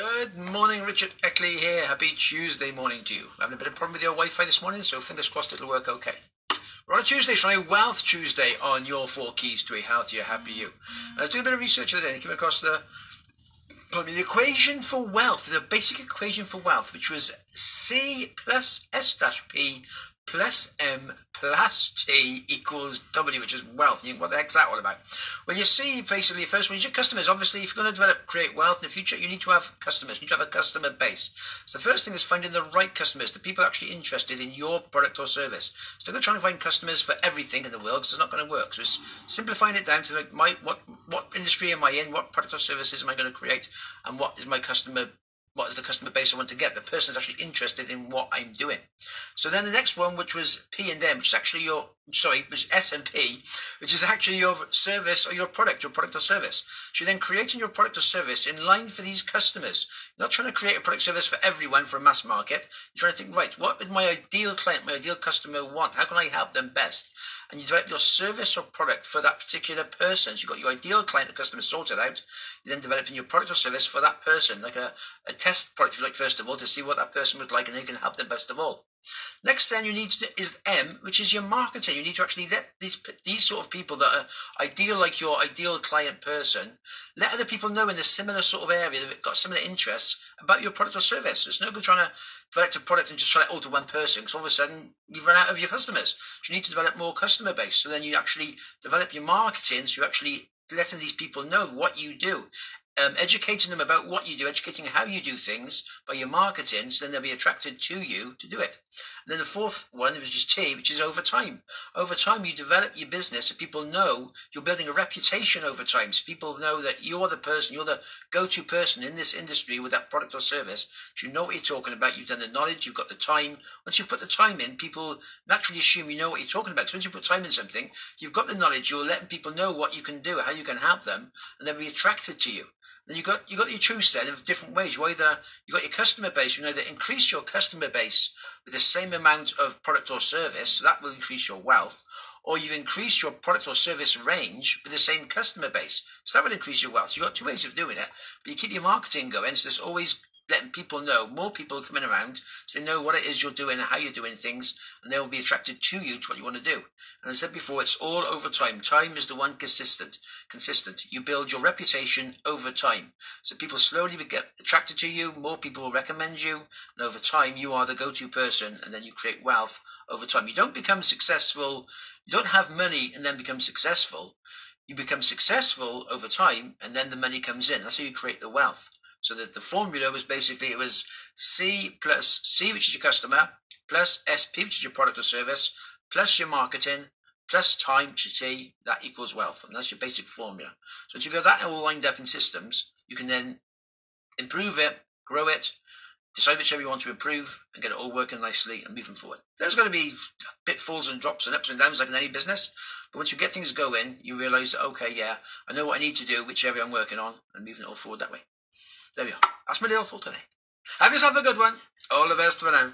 Good morning, Richard Eckley here. Happy Tuesday morning to you. Having a bit of problem with your Wi-Fi this morning, so fingers crossed it'll work okay. We're on a Tuesday, trying a Wealth Tuesday on your four keys to a healthier, happy you. I was doing a bit of research the other day and came across the, the equation for wealth, the basic equation for wealth, which was C plus S dash P plus M plus T equals W, which is wealth. You, what the heck's that all about? Well, you see, basically, first one is your customers. Obviously, if you're going to develop, create wealth in the future, you need to have customers. You need to have a customer base. So the first thing is finding the right customers, the people actually interested in your product or service. So go trying to find customers for everything in the world because it's not going to work. So it's simplifying it down to like my what what industry am I in, what product or services am I going to create, and what is my customer what is the customer base I want to get? The person is actually interested in what I'm doing. So then the next one, which was P and M, which is actually your sorry, which is S and P, which is actually your service or your product, your product or service. So you're then creating your product or service in line for these customers. You're not trying to create a product service for everyone for a mass market. You're trying to think, right, what would my ideal client, my ideal customer want? How can I help them best? And you develop your service or product for that particular person. So you've got your ideal client, the customer sorted out. You then developing your product or service for that person, like a, a test product, if you like, first of all, to see what that person would like and you can help them best of all. Next, then you need to is M, which is your marketing. You need to actually let these these sort of people that are ideal, like your ideal client person, let other people know in a similar sort of area that have got similar interests about your product or service. So It's no good trying to develop a product and just try it all to one person, because all of a sudden you've run out of your customers. So you need to develop more customer base. So then you actually develop your marketing. So you actually letting these people know what you do um, educating them about what you do, educating how you do things by your marketing, so then they'll be attracted to you to do it. And then the fourth one was just T, which is over time. Over time, you develop your business so people know you're building a reputation over time. So people know that you're the person, you're the go-to person in this industry with that product or service. So you know what you're talking about. You've done the knowledge, you've got the time. Once you put the time in, people naturally assume you know what you're talking about. So once you put time in something, you've got the knowledge. You're letting people know what you can do, how you can help them, and they'll be attracted to you. Then you got you got your choice then of different ways. You either you got your customer base, you know that increase your customer base with the same amount of product or service, so that will increase your wealth, or you've increased your product or service range with the same customer base. So that will increase your wealth. So you've got two ways of doing it, but you keep your marketing going, so there's always letting people know, more people coming around, so they know what it is you're doing and how you're doing things, and they will be attracted to you to what you want to do. And I said before, it's all over time. Time is the one consistent. Consistent. You build your reputation over time. So people slowly get attracted to you, more people will recommend you, and over time you are the go-to person, and then you create wealth over time. You don't become successful, you don't have money and then become successful. You become successful over time, and then the money comes in. That's how you create the wealth. So that the formula was basically it was C plus C, which is your customer, plus SP, which is your product or service, plus your marketing, plus time, which is T, that equals wealth. And that's your basic formula. So once you got that all lined up in systems, you can then improve it, grow it, decide which area you want to improve, and get it all working nicely and moving forward. There's going to be pitfalls and drops and ups and downs like in any business, but once you get things going, you realize that, okay, yeah, I know what I need to do, which area I'm working on, and moving it all forward that way. There we are. That's my little thought today. Have yourself a good one. All the best for now.